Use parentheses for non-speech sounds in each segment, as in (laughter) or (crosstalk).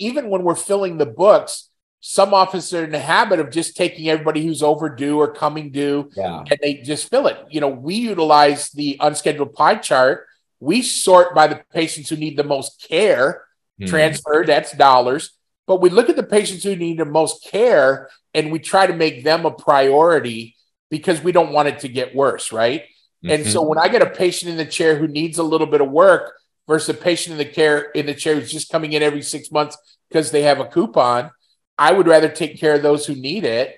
even when we're filling the books, some offices are in the habit of just taking everybody who's overdue or coming due Yeah. and they just fill it. You know, we utilize the unscheduled pie chart. We sort by the patients who need the most care, Hmm. transferred, that's dollars. But we look at the patients who need the most care and we try to make them a priority because we don't want it to get worse, right? And Mhm. so when I get a patient in the chair who needs a little bit of work versus a patient in the care in the chair who's just coming in every six months because they have a coupon, I would rather take care of those who need it.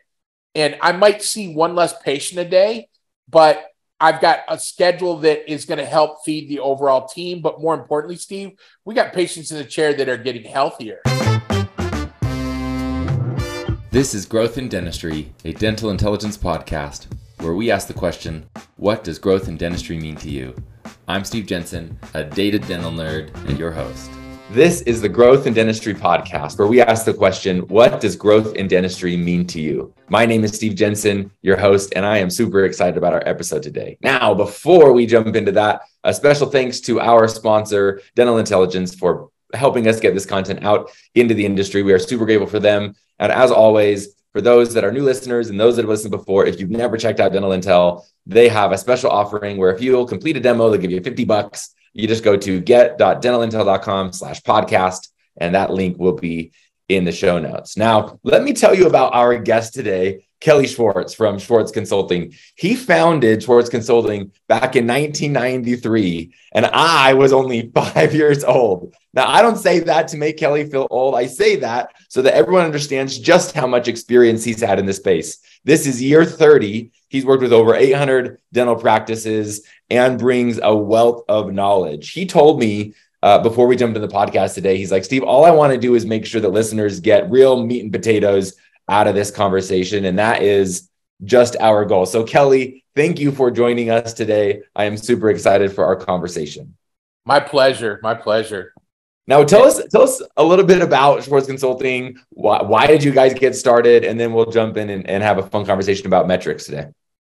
And I might see one less patient a day, but I've got a schedule that is going to help feed the overall team. But more importantly, Steve, we got patients in the chair that are getting healthier. This is Growth in Dentistry, a dental intelligence podcast where we ask the question What does growth in dentistry mean to you? I'm Steve Jensen, a data dental nerd, and your host. This is the Growth in Dentistry podcast, where we ask the question What does growth in dentistry mean to you? My name is Steve Jensen, your host, and I am super excited about our episode today. Now, before we jump into that, a special thanks to our sponsor, Dental Intelligence, for helping us get this content out into the industry. We are super grateful for them. And as always, for those that are new listeners and those that have listened before, if you've never checked out Dental Intel, they have a special offering where if you'll complete a demo, they'll give you 50 bucks. You just go to get.dentalintel.com slash podcast, and that link will be in the show notes. Now, let me tell you about our guest today, Kelly Schwartz from Schwartz Consulting. He founded Schwartz Consulting back in 1993, and I was only (laughs) five years old. Now, I don't say that to make Kelly feel old. I say that so that everyone understands just how much experience he's had in this space. This is year 30. He's worked with over 800 dental practices and brings a wealth of knowledge. He told me uh, before we jumped into the podcast today, he's like, Steve, all I want to do is make sure that listeners get real meat and potatoes out of this conversation. And that is just our goal. So, Kelly, thank you for joining us today. I am super excited for our conversation. My pleasure. My pleasure. Now, tell us tell us a little bit about Schwartz Consulting. Why, why did you guys get started? And then we'll jump in and, and have a fun conversation about metrics today.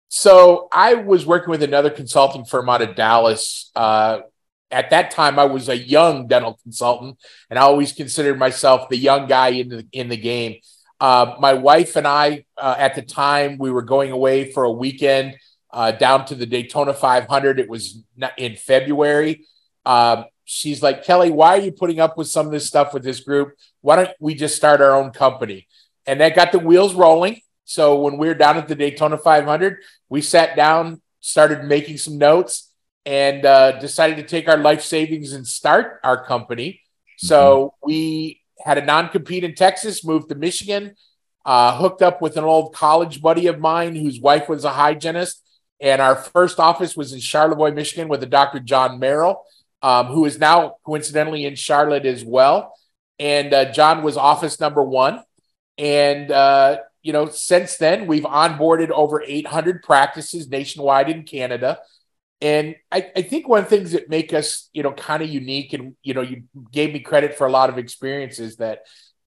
So I was working with another consulting firm out of Dallas. Uh, at that time, I was a young dental consultant, and I always considered myself the young guy in the in the game. Uh, my wife and I, uh, at the time, we were going away for a weekend uh, down to the Daytona 500. It was in February. Um, she's like, Kelly, why are you putting up with some of this stuff with this group? Why don't we just start our own company? And that got the wheels rolling. So when we were down at the Daytona 500, we sat down, started making some notes, and uh, decided to take our life savings and start our company. So we had a non compete in Texas, moved to Michigan, uh, hooked up with an old college buddy of mine whose wife was a hygienist. And our first office was in Charlevoix, Michigan, with a Dr. John Merrill, um, who is now coincidentally in Charlotte as well. And uh, John was office number one. And, uh, you know, since then, we've onboarded over 800 practices nationwide in Canada. And I, I think one of the things that make us, you know, kind of unique, and, you know, you gave me credit for a lot of experiences that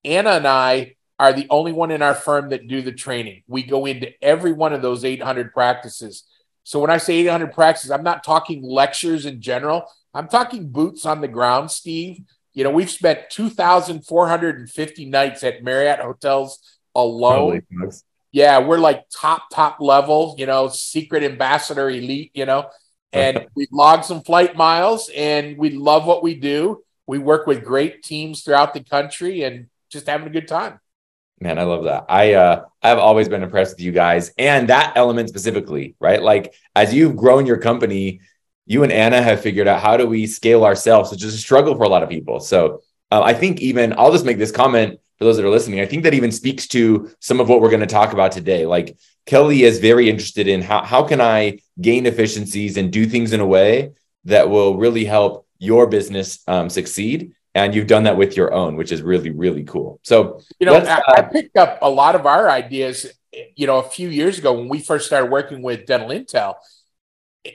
Anna and I are the only one in our firm that do the training. We go into every one of those 800 practices. So when I say 800 practices, I'm not talking lectures in general. I'm talking boots on the ground, Steve. You know, we've spent 2,450 nights at Marriott hotels alone. Yeah, we're like top, top level, you know, secret ambassador elite, you know, and we log some flight miles and we love what we do. We work with great teams throughout the country and just having a good time. Man, I love that. I uh I've always been impressed with you guys and that element specifically, right? Like as you've grown your company, you and Anna have figured out how do we scale ourselves, which is a struggle for a lot of people. So uh, I think even I'll just make this comment for those that are listening. I think that even speaks to some of what we're going to talk about today. Like Kelly is very interested in how how can I gain efficiencies and do things in a way that will really help your business um, succeed. And you've done that with your own, which is really really cool. So you know, I, I picked up a lot of our ideas. You know, a few years ago when we first started working with Dental Intel,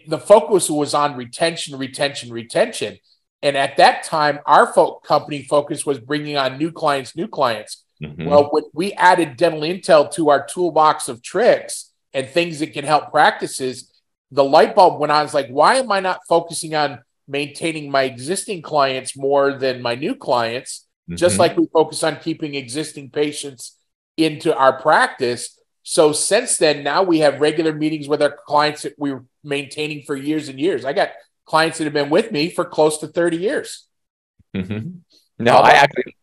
the focus was on retention, retention, retention. And at that time, our fo- company focus was bringing on new clients, new clients. Mhm. Well, when we added Dental Intel to our toolbox of tricks and things that can help practices, the light bulb went on. I was like, why am I not focusing on maintaining my existing clients more than my new clients? just like we focus on keeping existing patients into our practice. So since then, now we have regular meetings with our clients that we're maintaining for years and years. I got clients that have been with me for close to 30 years. Mm-hmm. No, I actually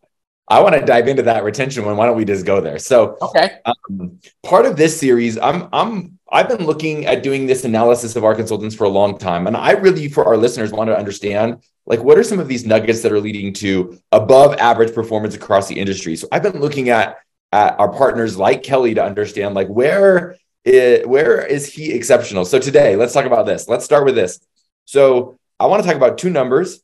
I want to dive into that retention one. Why don't we just go there? So, okay, um, part of this series, I'm I'm I've been looking at doing this analysis of our consultants for a long time, and I really, for our listeners, want to understand like what are some of these nuggets that are leading to above average performance across the industry. So, I've been looking at at our partners like Kelly to understand like where it, where is he exceptional. So today, let's talk about this. Let's start with this. So I want to talk about two numbers,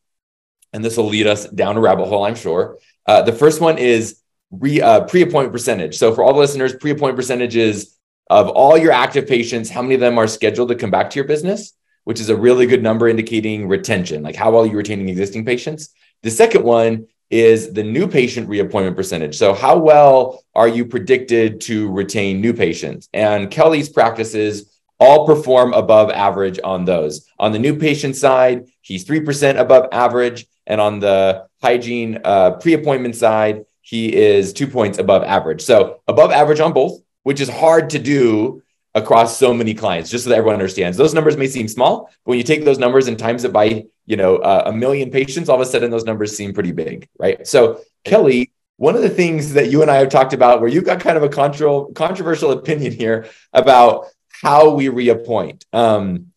and this will lead us down a rabbit hole, I'm sure. Uh, the first one is re, uh, pre-appointment percentage. So for all the listeners, pre-appointment percentage is of all your active patients, how many of them are scheduled to come back to your business, which is a really good number indicating retention, like how well you're retaining existing patients. The second one is the new patient reappointment percentage. So, how well are you predicted to retain new patients? And Kelly's practices all perform above average on those. On the new patient side, he's 3% above average. And on the hygiene uh, pre appointment side, he is two points above average. So, above average on both, which is hard to do across so many clients, just so that everyone understands. Those numbers may seem small, but when you take those numbers and times it by, you know, uh, a million patients, all of a sudden those numbers seem pretty big, right? So, Kelly, one of the things that you and I have talked about, where you've got kind of a contro- controversial opinion here about how we reappoint. Um,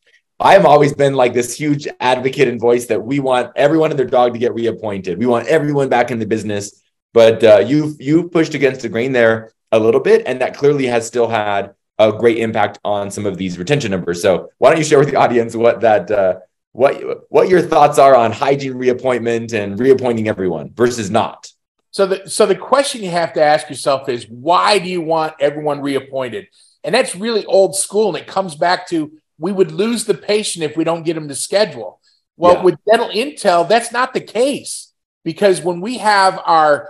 I have always been like this huge advocate and voice that we want everyone and their dog to get reappointed. We want everyone back in the business. But uh, you've you've pushed against the grain there a little bit, and that clearly has still had a great impact on some of these retention numbers. So why don't you share with the audience what that uh, what what your thoughts are on hygiene reappointment and reappointing everyone versus not? So the so the question you have to ask yourself is why do you want everyone reappointed? And that's really old school, and it comes back to we would lose the patient if we don't get them to schedule. Well, yeah. with dental intel, that's not the case because when we have our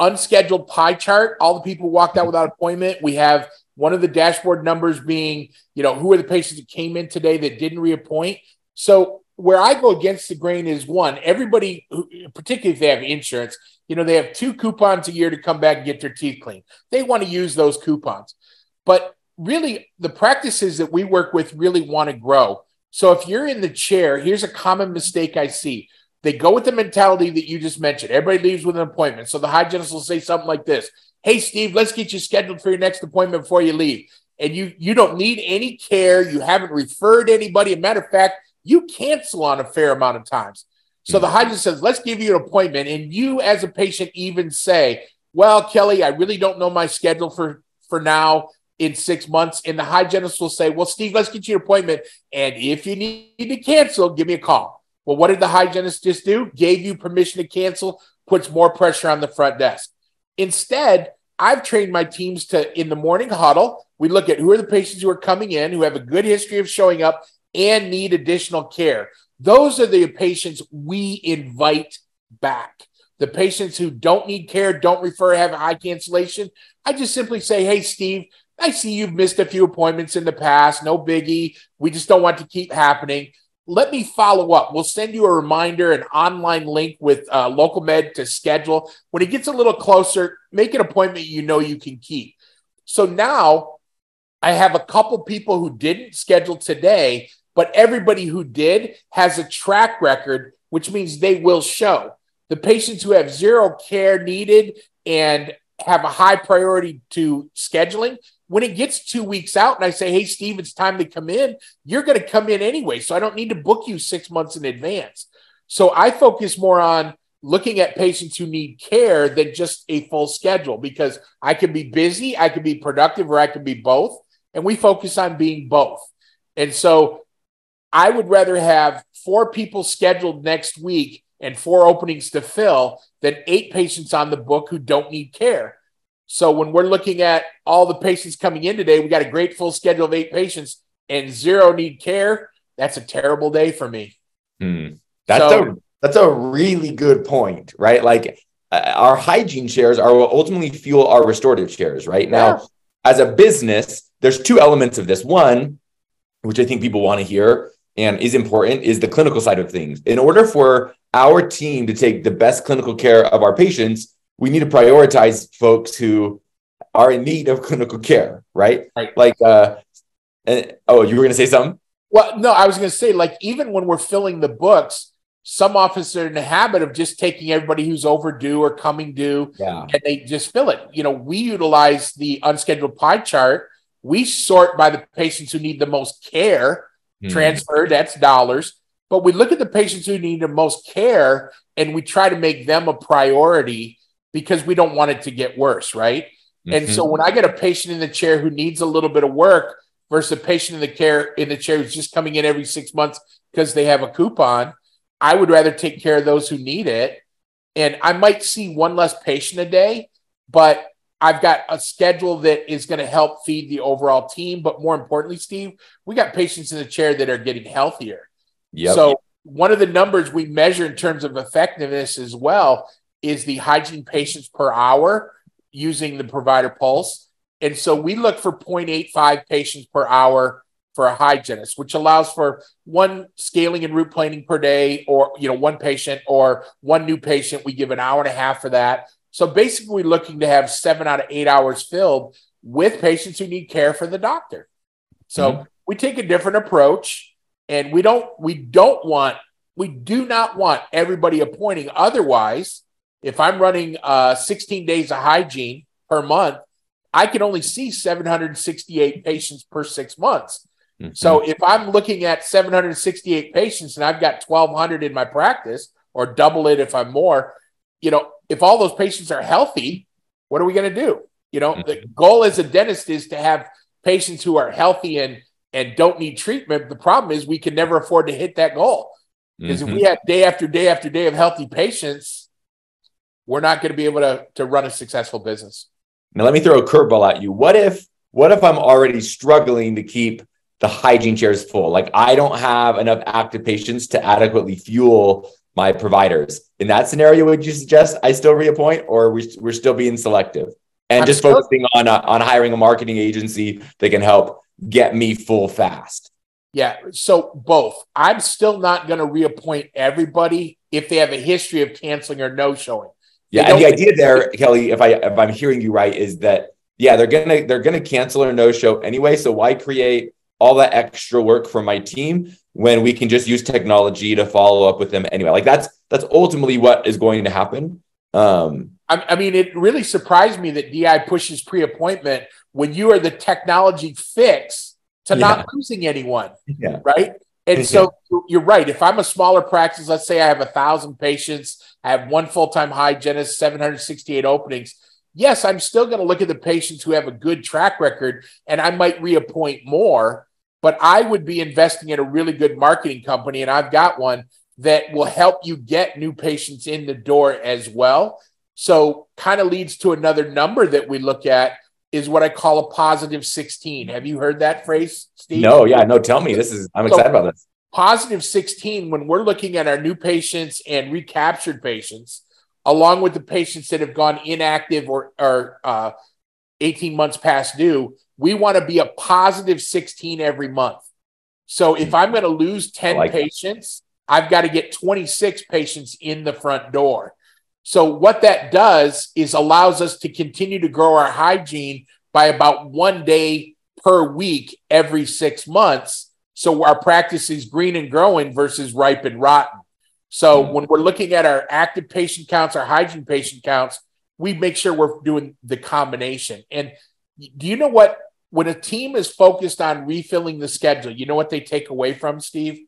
unscheduled pie chart, all the people walked out without appointment. We have one of the dashboard numbers being, you know, who are the patients that came in today that didn't reappoint. So where I go against the grain is one, everybody, particularly if they have insurance, you know, they have two coupons a year to come back and get their teeth cleaned. They want to use those coupons. But really, the practices that we work with really want to grow. So if you're in the chair, here's a common mistake I see. They go with the mentality that you just mentioned. Everybody leaves with an appointment. So the hygienist will say something like this hey steve let's get you scheduled for your next appointment before you leave and you you don't need any care you haven't referred anybody a matter of fact you cancel on a fair amount of times so the mm. hygienist says let's give you an appointment and you as a patient even say well kelly i really don't know my schedule for for now in six months and the hygienist will say well steve let's get you an appointment and if you need to cancel give me a call well what did the hygienist just do gave you permission to cancel puts more pressure on the front desk instead I've trained my teams to in the morning huddle, we look at who are the patients who are coming in who have a good history of showing up and need additional care. Those are the patients we invite back. The patients who don't need care, don't refer, have a high cancellation. I just simply say, Hey, Steve, I see you've missed a few appointments in the past. No biggie. We just don't want to keep happening let me follow up. We'll send you a reminder, an online link with uh, LocalMed to schedule. When it gets a little closer, make an appointment you know you can keep. So now I have a couple people who didn't schedule today, but everybody who did has a track record, which means they will show. The patients who have zero care needed and have a high priority to scheduling, when it gets two weeks out and I say, hey, Steve, it's time to come in, you're going to come in anyway. So I don't need to book you six months in advance. So I focus more on looking at patients who need care than just a full schedule because I can be busy, I can be productive, or I can be both. And we focus on being both. And so I would rather have four people scheduled next week and four openings to fill than eight patients on the book who don't need care so when we're looking at all the patients coming in today, we got a great full schedule of eight patients and zero need care. That's a terrible day for me. Hmm. That's so, a that's a really good point, right? Like uh, our hygiene shares are what ultimately fuel our restorative shares, right? Now, yeah. as a business, there's two elements of this. One, which I think people want to hear and is important, is the clinical side of things. In order for our team to take the best clinical care of our patients, we need to prioritize folks who are in need of clinical care, right? Right. Like, uh, and, oh, you were going to say something? Well, no, I was going to say, like, even when we're filling the books, some offices are in the habit of just taking everybody who's overdue or coming due Yeah. and they just fill it. You know, we utilize the unscheduled pie chart. We sort by the patients who need the most care, Hmm. transfer, that's dollars. But we look at the patients who need the most care and we try to make them a priority because we don't want it to get worse, right? And Mhm. so when I get a patient in the chair who needs a little bit of work versus a patient in the care in the chair who's just coming in every six months because they have a coupon, I would rather take care of those who need it. And I might see one less patient a day, but I've got a schedule that is going to help feed the overall team. But more importantly, Steve, we got patients in the chair that are getting healthier. Yep. So one of the numbers we measure in terms of effectiveness as well is the hygiene patients per hour using the provider pulse. And so we look for 0.85 patients per hour for a hygienist, which allows for one scaling and root planing per day, or you know, one patient or one new patient. We give an hour and a half for that. So basically, we're looking to have seven out of eight hours filled with patients who need care for the doctor. So Mhm. we take a different approach, and we don't we don't want we do not want everybody appointing. Otherwise, if I'm running uh, 16 days of hygiene per month, I can only see 768 patients per six months. Mhm. So if I'm looking at 768 patients and I've got 1,200 in my practice, or double it if I'm more, you know, if all those patients are healthy, what are we going to do? You know, the goal as a dentist is to have patients who are healthy and and don't need treatment. The problem is we can never afford to hit that goal because Mhm. if we have day after day after day of healthy patients, we're not going to be able to to run a successful business. Now let me throw a curveball at you. What if what if I'm already struggling to keep the hygiene chairs full? Like I don't have enough active patients to adequately fuel my providers. In that scenario, would you suggest I still reappoint, or we, we're still being selective and I'm just still- focusing on uh, on hiring a marketing agency that can help get me full fast? Yeah, so both. I'm still not going to reappoint everybody if they have a history of canceling or no showing. Yeah, and the idea there, (laughs) Kelly, if I if I'm hearing you right, is that yeah, they're gonna they're gonna cancel or no show anyway. So why create all that extra work for my team when we can just use technology to follow up with them anyway? Like that's that's ultimately what is going to happen. Um, I, I mean, it really surprised me that DI pushes pre-appointment when you are the technology fix to Yeah. not losing anyone, yeah, right? And so you're right. If I'm a smaller practice, let's say I have a thousand patients, I have one full-time hygienist, 768 openings. Yes, I'm still going to look at the patients who have a good track record, and I might reappoint more. But I would be investing in a really good marketing company, and I've got one that will help you get new patients in the door as well. So, kind of leads to another number that we look at is what I call a positive 16. Have you heard that phrase, Steve? no, yeah, no. Tell me, this is I'm So- excited about this. Positive 16, when we're looking at our new patients and recaptured patients, along with the patients that have gone inactive or, or uh, 18 months past due, we want to be a positive 16 every month. So if I'm going to lose 10 I like that. patients, I've got to get 26 patients in the front door. So what that does is allows us to continue to grow our hygiene by about one day per week every six months. So our practice is green and growing versus ripe and rotten. So Mhm. when we're looking at our active patient counts, our hygiene patient counts, we make sure we're doing the combination. And do you know what? When a team is focused on refilling the schedule, you know what they take away from Steve?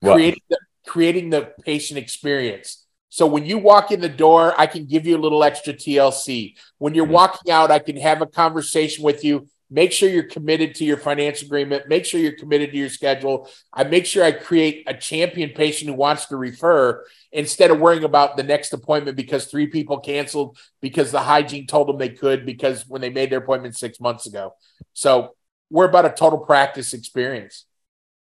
What? Creating the, creating the patient experience. So when you walk in the door, I can give you a little extra TLC. When you're Mhm. walking out, I can have a conversation with you. Make sure you're committed to your financial agreement. Make sure you're committed to your schedule. I make sure I create a champion patient who wants to refer instead of worrying about the next appointment because three people canceled because the hygiene told them they could because when they made their appointment six months ago. So we're about a total practice experience.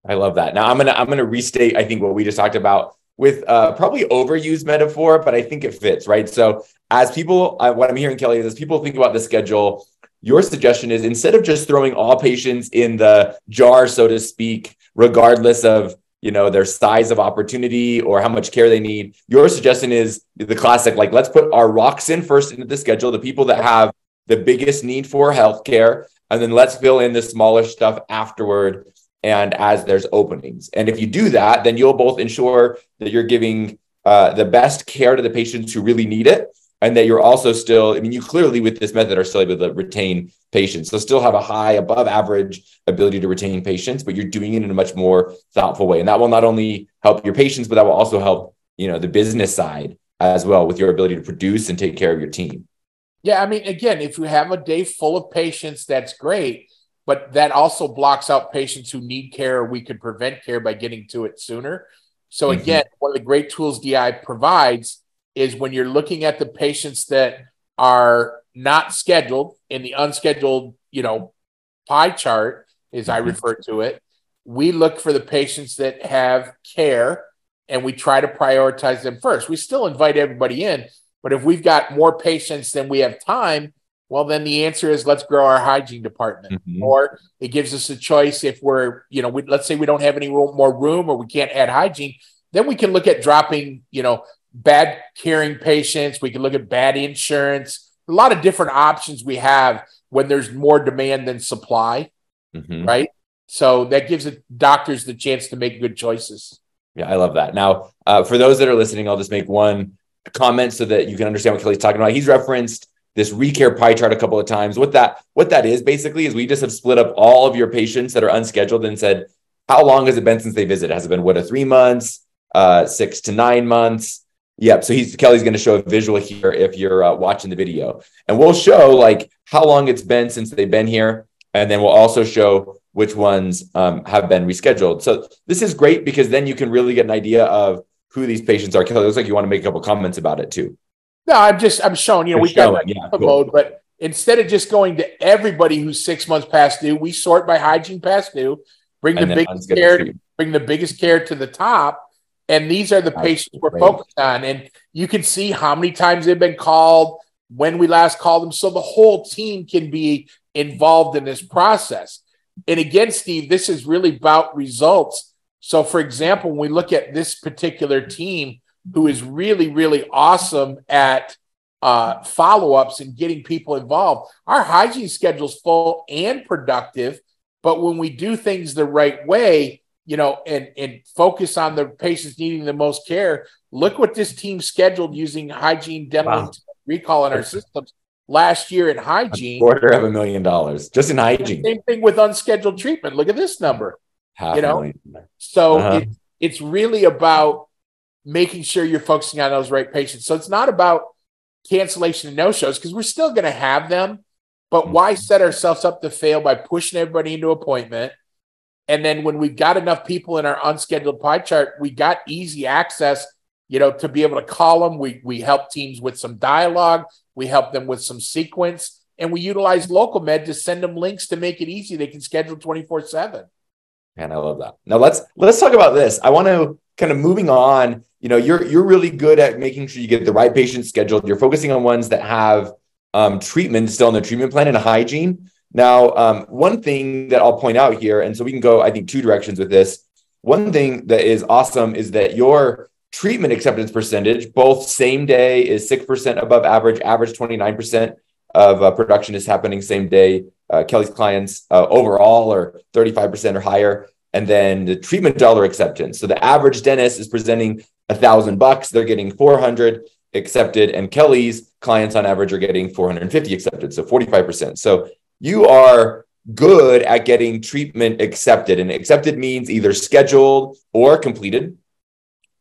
I love that. Now I'm gonna I'm gonna restate I think what we just talked about with uh, probably overused metaphor, but I think it fits right. So as people, uh, what I'm hearing Kelly is as people think about the schedule, your suggestion is instead of just throwing all patients in the jar, so to speak, regardless of you know their size of opportunity or how much care they need your suggestion is the classic like let's put our rocks in first into the schedule the people that have the biggest need for healthcare and then let's fill in the smaller stuff afterward and as there's openings. And if you do that then you'll both ensure that you're giving uh, the best care to the patients who really need it and that you're also still i mean you clearly with this method are still able to retain patients. So still have a high above average ability to retain patients but you're doing it in a much more thoughtful way. And that will not only help your patients but that will also help you know the business side as well with your ability to produce and take care of your team. Yeah i mean again if you have a day full of patients that's great but that also blocks out patients who need care we could prevent care by getting to it sooner so mm-hmm. again mm-hmm. one of the great tools di provides is when you're looking at the patients that are not scheduled in the unscheduled, you know, pie chart, as I mm-hmm. refer to it, we look for the patients that have care and we try to prioritize them first. We still invite everybody in, but if we've got more patients than we have time, well, then the answer is let's grow our hygiene department. Mm-hmm. Or it gives us a choice if we're, you know, we, let's say we don't have any room, more room or we can't add hygiene, then we can look at dropping, you know, bad caring patients. We can look at bad insurance. A lot of different options we have when there's more demand than supply, mm-hmm. right? So that gives the doctors the chance to make good choices. Yeah, I love that. Now, uh, for those that are listening, I'll just make one comment so that you can understand what Kelly's talking about. He's referenced this recare pie chart a couple of times. What that what that is basically is we just have split up all of your patients that are unscheduled and said, how long has it been since they visit? Has it been what a three months, uh, six to nine months? Yep. So he's Kelly's going to show a visual here if you're uh, watching the video, and we'll show like how long it's been since they've been here, and then we'll also show which ones um, have been rescheduled. So this is great because then you can really get an idea of who these patients are. Kelly, looks like you want to make a couple comments about it too. No, I'm just I'm showing. You know, we got yeah, cool. mode, but instead of just going to everybody who's six months past due, we sort by hygiene past due, bring the biggest care, bring the biggest care to the top and these are the That's patients we're focused on. And you can see how many times they've been called, when we last called them. So the whole team can be involved in this process. And again, Steve, this is really about results. So, for example, when we look at this particular team who is really, really awesome at uh, follow ups and getting people involved, our hygiene schedule is full and productive. But when we do things the right way, you know, and and focus on the patients needing the most care. Look what this team scheduled using hygiene dental wow. recall in our systems last year in hygiene. A quarter of a million dollars just in hygiene. Same thing with unscheduled treatment. Look at this number. Half you know, so uh-huh. it, it's really about making sure you're focusing on those right patients. So it's not about cancellation and no shows because we're still going to have them. But mm-hmm. why set ourselves up to fail by pushing everybody into appointment? And then when we've got enough people in our unscheduled pie chart, we got easy access, you know, to be able to call them. We we help teams with some dialogue, we help them with some sequence, and we utilize LocalMed to send them links to make it easy. They can schedule 24-7. And I love that. Now let's let's talk about this. I want to kind of moving on. You know, you're you're really good at making sure you get the right patients scheduled. You're focusing on ones that have um, treatment still in the treatment plan and hygiene. Now, um, one thing that I'll point out here, and so we can go, I think, two directions with this. One thing that is awesome is that your treatment acceptance percentage, both same day is 6% above average, average 29% of uh, production is happening same day. Uh, Kelly's clients uh, overall are 35% or higher. And then the treatment dollar acceptance. So the average dentist is presenting a thousand bucks. They're getting 400 accepted and Kelly's clients on average are getting 450 accepted. So 45%. So you are good at getting treatment accepted. And accepted means either scheduled or completed.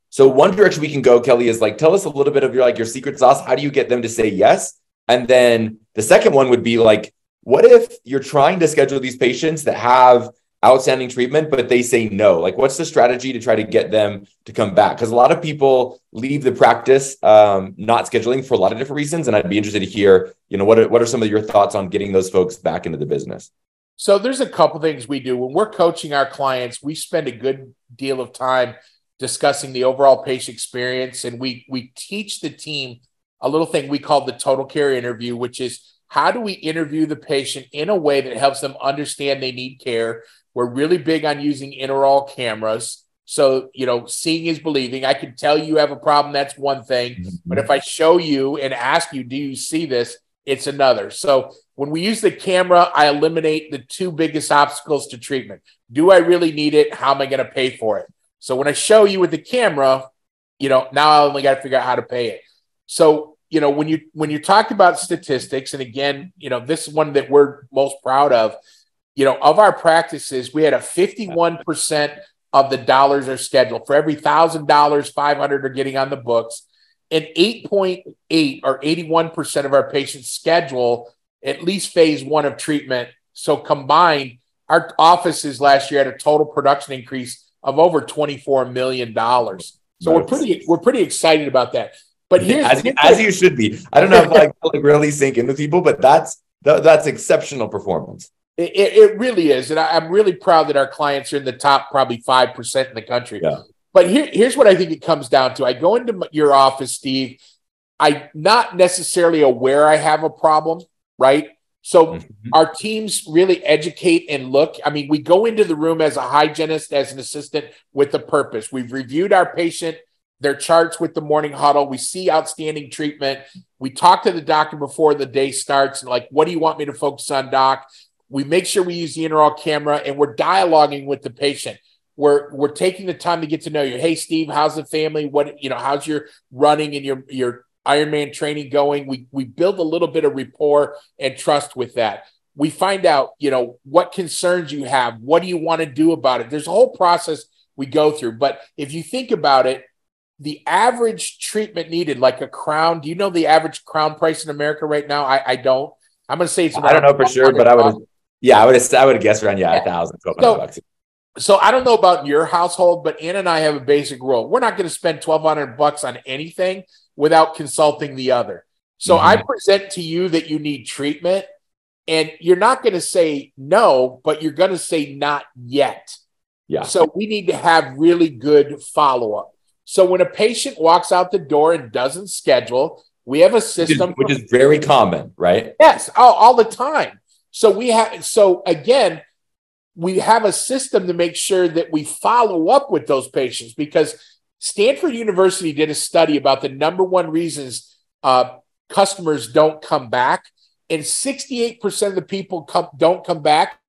So one direction we can go, Kelly, is like tell us a little bit of your like your secret sauce. How do you get them to say yes? And then the second one would be like, what if you're trying to schedule these patients that have outstanding treatment, but they say no. Like, what's the strategy to try to get them to come back? Because a lot of people leave the practice um, not scheduling for a lot of different reasons, and I'd be interested to hear, you know, what are, what are some of your thoughts on getting those folks back into the business? So there's a couple things we do when we're coaching our clients. We spend a good deal of time discussing the overall patient experience, and we we teach the team a little thing we call the total care interview, which is how do we interview the patient in a way that helps them understand they need care we're really big on using intraoral cameras. So, you know, seeing is believing. I can tell you have a problem, that's one thing. Mm-hmm. But if I show you and ask you, do you see this? It's another. So when we use the camera, I eliminate the two biggest obstacles to treatment. Do I really need it? How am I going to pay for it? So when I show you with the camera, you know, now I only got to figure out how to pay it. So, you know, when you when you talk about statistics, and again, you know, this is one that we're most proud of, you know, of our practices, we had a 51% of the dollars are scheduled. For every thousand dollars, 500 are getting on the books. And 8.8 or 81% of our patients schedule at least phase one of treatment. So combined, our offices last year had a total production increase of over $24 million. So nice. we're pretty we're pretty excited about that. But here's as, as you should be. I don't know if like, like (laughs) really sink in with people, but that's that's exceptional performance. It, it really is. And I, am really proud that our clients are in the top probably 5% in the country. Yeah. But here, here's what I think it comes down to. I go into your office, Steve. I'm not necessarily aware I have a problem, right? So mm-hmm. our teams really educate and look. I mean, we go into the room as a hygienist, as an assistant with a purpose. We've reviewed our patient, their charts with the morning huddle. We see outstanding treatment. We talk to the doctor before the day starts, And like, what do you want me to focus on, doc? We make sure we use the intraoral camera and we're dialoguing with the patient. We're we're taking the time to get to know you. Hey, Steve, how's the family? What you know? How's your running and your your Ironman training going? We we build a little bit of rapport and trust with that. We find out, you know, what concerns you have. What do you want to do about it? There's a whole process we go through. But if you think about it, the average treatment needed, like a crown. Do you know the average crown price in America right now? I, I don't. I'm going to say it's. I don't know for sure, but I would. Yeah, I would have, I would guess around yeah, a thousand, twelve hundred bucks. So I don't know about your household, but Ann and I have a basic rule. We're not going to spend twelve hundred bucks on anything without consulting the other. So mm-hmm. I present to you that you need treatment, and you're not going to say no, but you're going to say not yet. Yeah. So we need to have really good follow up. So when a patient walks out the door and doesn't schedule, we have a system which is, which is very common, right? Yes, all, all the time. So we have so again, we have a system to make sure that we follow up with those patients because Stanford University did a study about the number one reasons uh, customers don't come back, and 68% of the people come, don't come back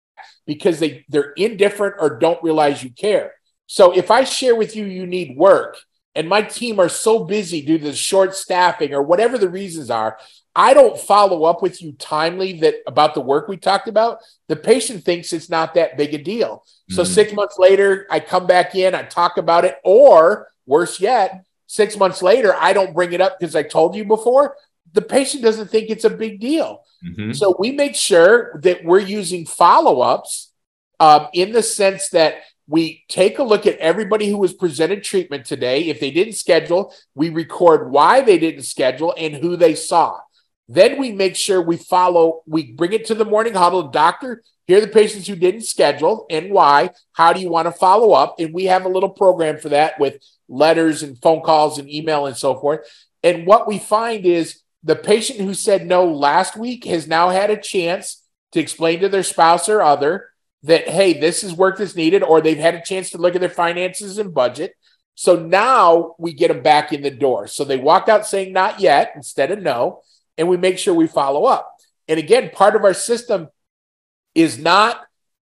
because they they're indifferent or don't realize you care. So if I share with you you need work and my team are so busy due to the short staffing or whatever the reasons are, I don't follow up with you timely that about the work we talked about, the patient thinks it's not that big a deal. So mm-hmm. six months later, I come back in, I talk about it, or worse yet, six months later, I don't bring it up because I told you before. The patient doesn't think it's a big deal. Mm-hmm. So we make sure that we're using follow ups um, in the sense that we take a look at everybody who was presented treatment today. If they didn't schedule, we record why they didn't schedule and who they saw. Then we make sure we follow, we bring it to the morning huddle. Doctor, here are the patients who didn't schedule and why. How do you want to follow up? And we have a little program for that with letters and phone calls and email and so forth. And what we find is the patient who said no last week has now had a chance to explain to their spouse or other that, hey, this is work that's needed, or they've had a chance to look at their finances and budget. So now we get them back in the door. So they walked out saying not yet instead of no and we make sure we follow up. And again, part of our system is not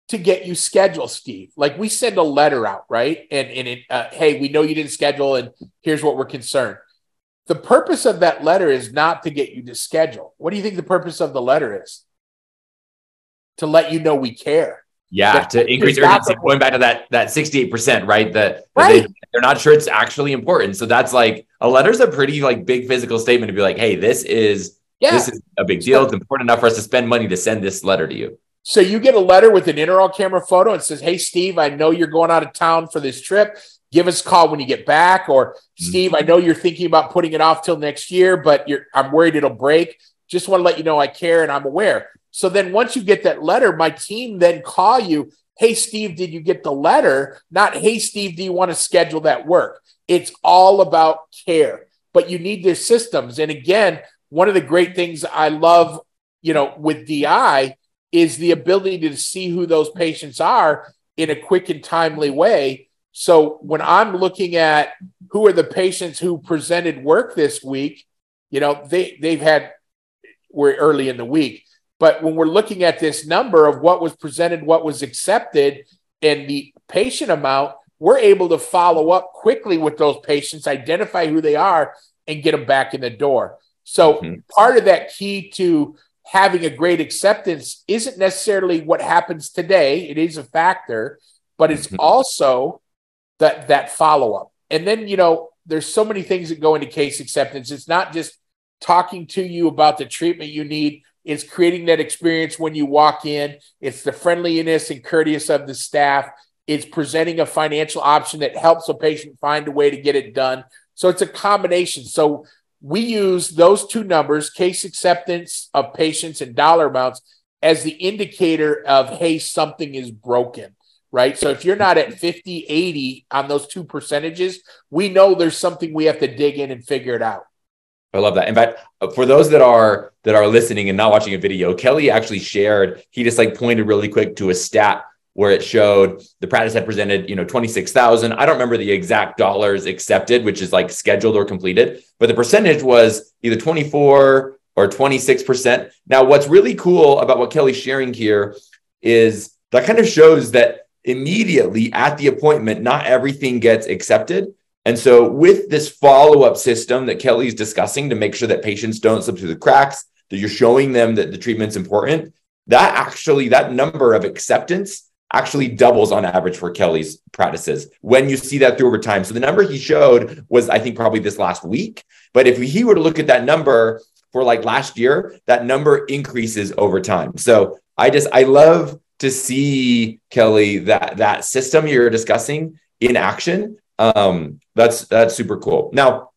to get you scheduled, Steve. Like we send a letter out, right? And and it, uh, hey, we know you didn't schedule, and here's what we're concerned. The purpose of that letter is not to get you to schedule. What do you think the purpose of the letter is? To let you know we care. Yeah, that, to increase urgency. Going back to that that 68%, right? That, right. They, they're not sure it's actually important. So that's like a letter's a pretty like big physical statement to be like, hey, this is yeah. This is a big deal. It's important enough for us to spend money to send this letter to you. So you get a letter with an intraoral camera photo and says, Hey, Steve, I know you're going out of town for this trip. Give us a call when you get back. Or mm-hmm. Steve, I know you're thinking about putting it off till next year, but I'm worried it'll break. Just want to let you know I care and I'm aware. So then once you get that letter, my team then call you. Hey, Steve, did you get the letter? Not, hey, Steve, do you want to schedule that work? It's all about care, but you need their systems. And again, one of the great things I love, you know, with DI is the ability to see who those patients are in a quick and timely way. So when I'm looking at who are the patients who presented work this week, you know, they they've had we're early in the week, but when we're looking at this number of what was presented, what was accepted, and the patient amount, we're able to follow up quickly with those patients, identify who they are, and get them back in the door. So mm-hmm. part of that key to having a great acceptance isn't necessarily what happens today. It is a factor, but it's mm-hmm. also that that follow up. And then you know, there's so many things that go into case acceptance. It's not just talking to you about the treatment you need. It's creating that experience when you walk in. It's the friendliness and courteous of the staff. It's presenting a financial option that helps a patient find a way to get it done. So it's a combination. So we use those two numbers, case acceptance of patients and dollar amounts, as the indicator of, hey, something is broken, right? So if you're not at 50, 80 on those two percentages, we know there's something we have to dig in and figure it out. I love that. In fact, uh, for those that are that are listening and not watching a video, Kelly actually shared. He just like pointed really quick to a stat where it showed the practice had presented, you know, 26,000. I don't remember the exact dollars accepted, which is like scheduled or completed, but the percentage was either 24 or 26%. Now, what's really cool about what Kelly's sharing here is that kind of shows that immediately at the appointment, not everything gets accepted. And so, with this follow up system that Kelly's discussing to make sure that patients don't slip through the cracks, that you're showing them that the treatment's important, that actually, that number of acceptance actually doubles on average for Kelly's practices when you see that through over time. So the number he showed was, I think, probably this last week. But if he were to look at that number for like last year, that number increases over time. So I just, I love to see Kelly that that system you're discussing in action. Um, that's that's super cool. Now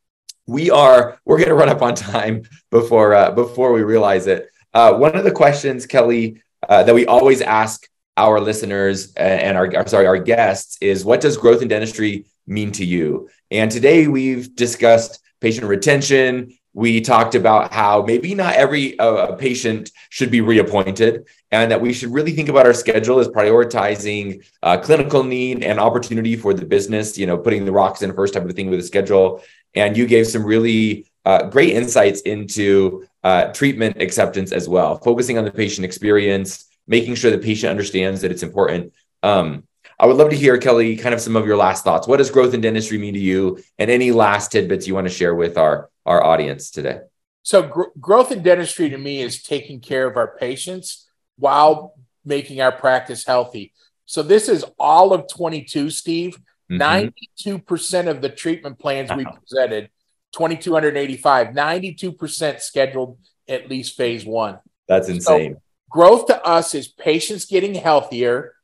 we are we're going to run up on time before uh, before we realize it. Uh, one of the questions, Kelly, uh, that we always ask our listeners and our sorry our guests is what does growth in dentistry mean to you? And today we've discussed patient retention. We talked about how maybe not every uh, patient should be reappointed and that we should really think about our schedule as prioritizing uh, clinical need and opportunity for the business you know putting the rocks in first type of thing with the schedule. And you gave some really uh, great insights into uh, treatment acceptance as well focusing on the patient experience making sure the patient understands that it's important. Um, I would love to hear, Kelly, kind of some of your last thoughts. What does growth in dentistry mean to you? And any last tidbits you want to share with our, our audience today? So, gr- growth in dentistry to me is taking care of our patients while making our practice healthy. So, this is all of 22, Steve. Mm-hmm. 92% of the treatment plans wow. we presented, 2,285, 92% scheduled at least phase one. That's insane. So Growth to us is patients getting healthier,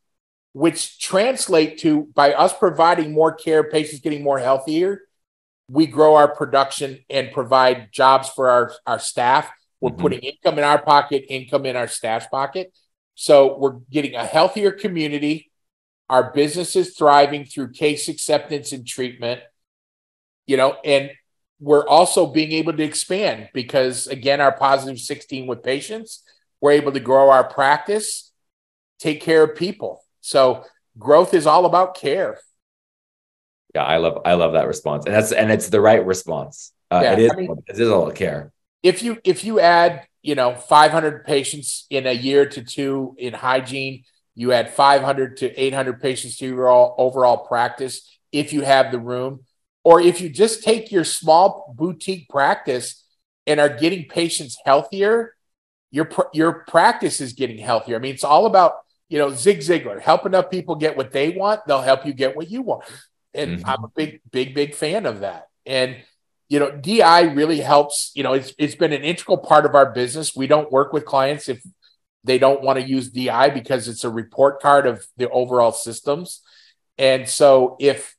which translate to by us providing more care, patients getting more healthier. We grow our production and provide jobs for our, our staff. We're mm-hmm. putting income in our pocket, income in our staff's pocket. So we're getting a healthier community. Our business is thriving through case acceptance and treatment. You know, and we're also being able to expand because again, our positive 16 with patients we're able to grow our practice, take care of people. So growth is all about care. Yeah, I love I love that response, and that's and it's the right response. Uh, yeah, it is I mean, it is all care. If you if you add you know 500 patients in a year to two in hygiene, you add 500 to 800 patients to your all, overall practice if you have the room, or if you just take your small boutique practice and are getting patients healthier your your practice is getting healthier. I mean, it's all about you know Zig Ziglar. Help enough people get what they want, they'll help you get what you want. And mm-hmm. I'm a big, big, big fan of that. And you know, DI really helps. You know, it's it's been an integral part of our business. We don't work with clients if they don't want to use DI because it's a report card of the overall systems. And so if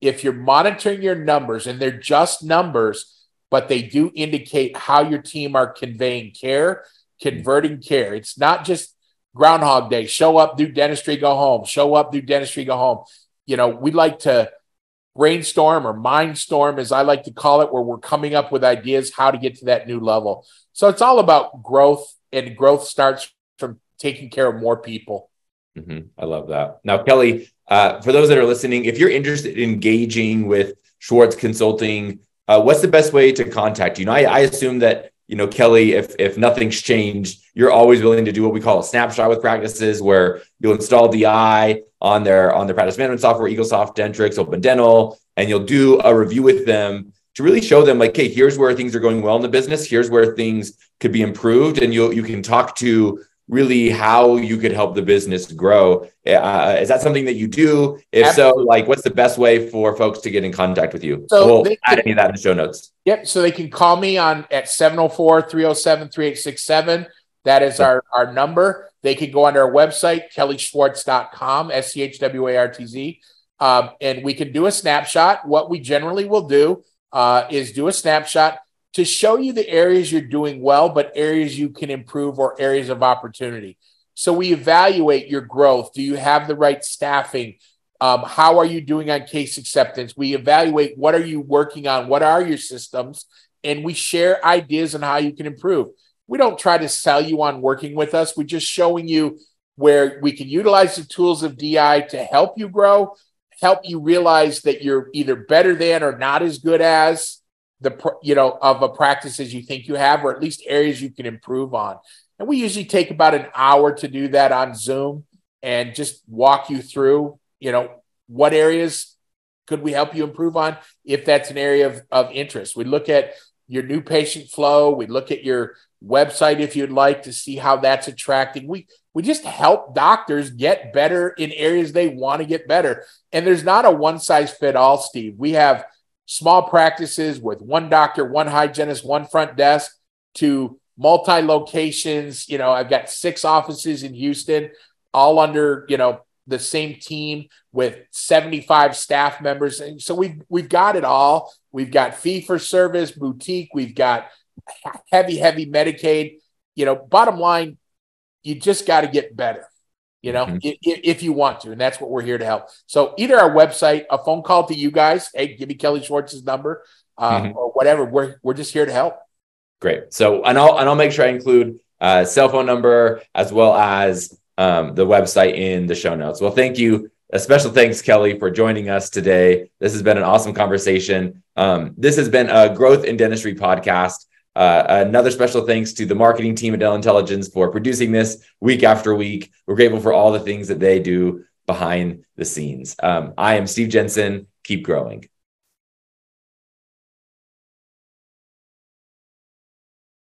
if you're monitoring your numbers and they're just numbers, but they do indicate how your team are conveying care, converting care. It's not just Groundhog Day, show up, do dentistry, go home, show up, do dentistry, go home. You know, we like to brainstorm or mindstorm, as I like to call it, where we're coming up with ideas how to get to that new level. So it's all about growth, and growth starts from taking care of more people. Mm-hmm. I love that. Now, Kelly, uh, for those that are listening, if you're interested in engaging with Schwartz Consulting, uh, what's the best way to contact you? Know, I, I assume that you know Kelly, if if nothing's changed, you're always willing to do what we call a snapshot with practices, where you'll install DI on their on their practice management software, EagleSoft, Dentrix, Open Dental, and you'll do a review with them to really show them like, hey, here's where things are going well in the business. Here's where things could be improved, and you you can talk to really how you could help the business grow. Uh, is that something that you do? If Absolutely. so, like, what's the best way for folks to get in contact with you? So we'll add any of that in the show notes. Yep. So they can call me on at 704-307-3867. That is our, our number. They can go on our website, kellyschwartz.com, S-C-H-W-A-R-T-Z. Um, and we can do a snapshot. What we generally will do uh, is do a snapshot to show you the areas you're doing well, but areas you can improve or areas of opportunity. So we evaluate your growth. Do you have the right staffing? Um, how are you doing on case acceptance? We evaluate what are you working on? What are your systems? And we share ideas on how you can improve. We don't try to sell you on working with us. We're just showing you where we can utilize the tools of DI to help you grow, help you realize that you're either better than or not as good as the you know of a practices you think you have, or at least areas you can improve on. And we usually take about an hour to do that on Zoom and just walk you through, you know, what areas could we help you improve on if that's an area of, of interest. We look at your new patient flow. We look at your website if you'd like to see how that's attracting. We we just help doctors get better in areas they want to get better. And there's not a one size fit all, Steve. We have small practices with one doctor, one hygienist, one front desk to multi locations. You know, I've got six offices in Houston, all under, you know, the same team with 75 staff members. And so we've we've got it all. We've got fee for service, boutique, we've got heavy, heavy Medicaid. You know, bottom line, you just got to get better you know, mm-hmm. if, if, you want to. And that's what we're here to help. So either our website, a phone call to you guys, hey, give me Kelly Schwartz's number, uh, mm-hmm. or whatever. We're, we're just here to help. Great. So, and I'll, and I'll make sure I include uh, cell phone number as well as um, the website in the show notes. Well, thank you. A special thanks, Kelly, for joining us today. This has been an awesome conversation. Um, this has been a Growth in Dentistry podcast. Uh, another special thanks to the marketing team at Dental Intelligence for producing this week after week. We're grateful for all the things that they do behind the scenes. Um, I am Steve Jensen. Keep growing.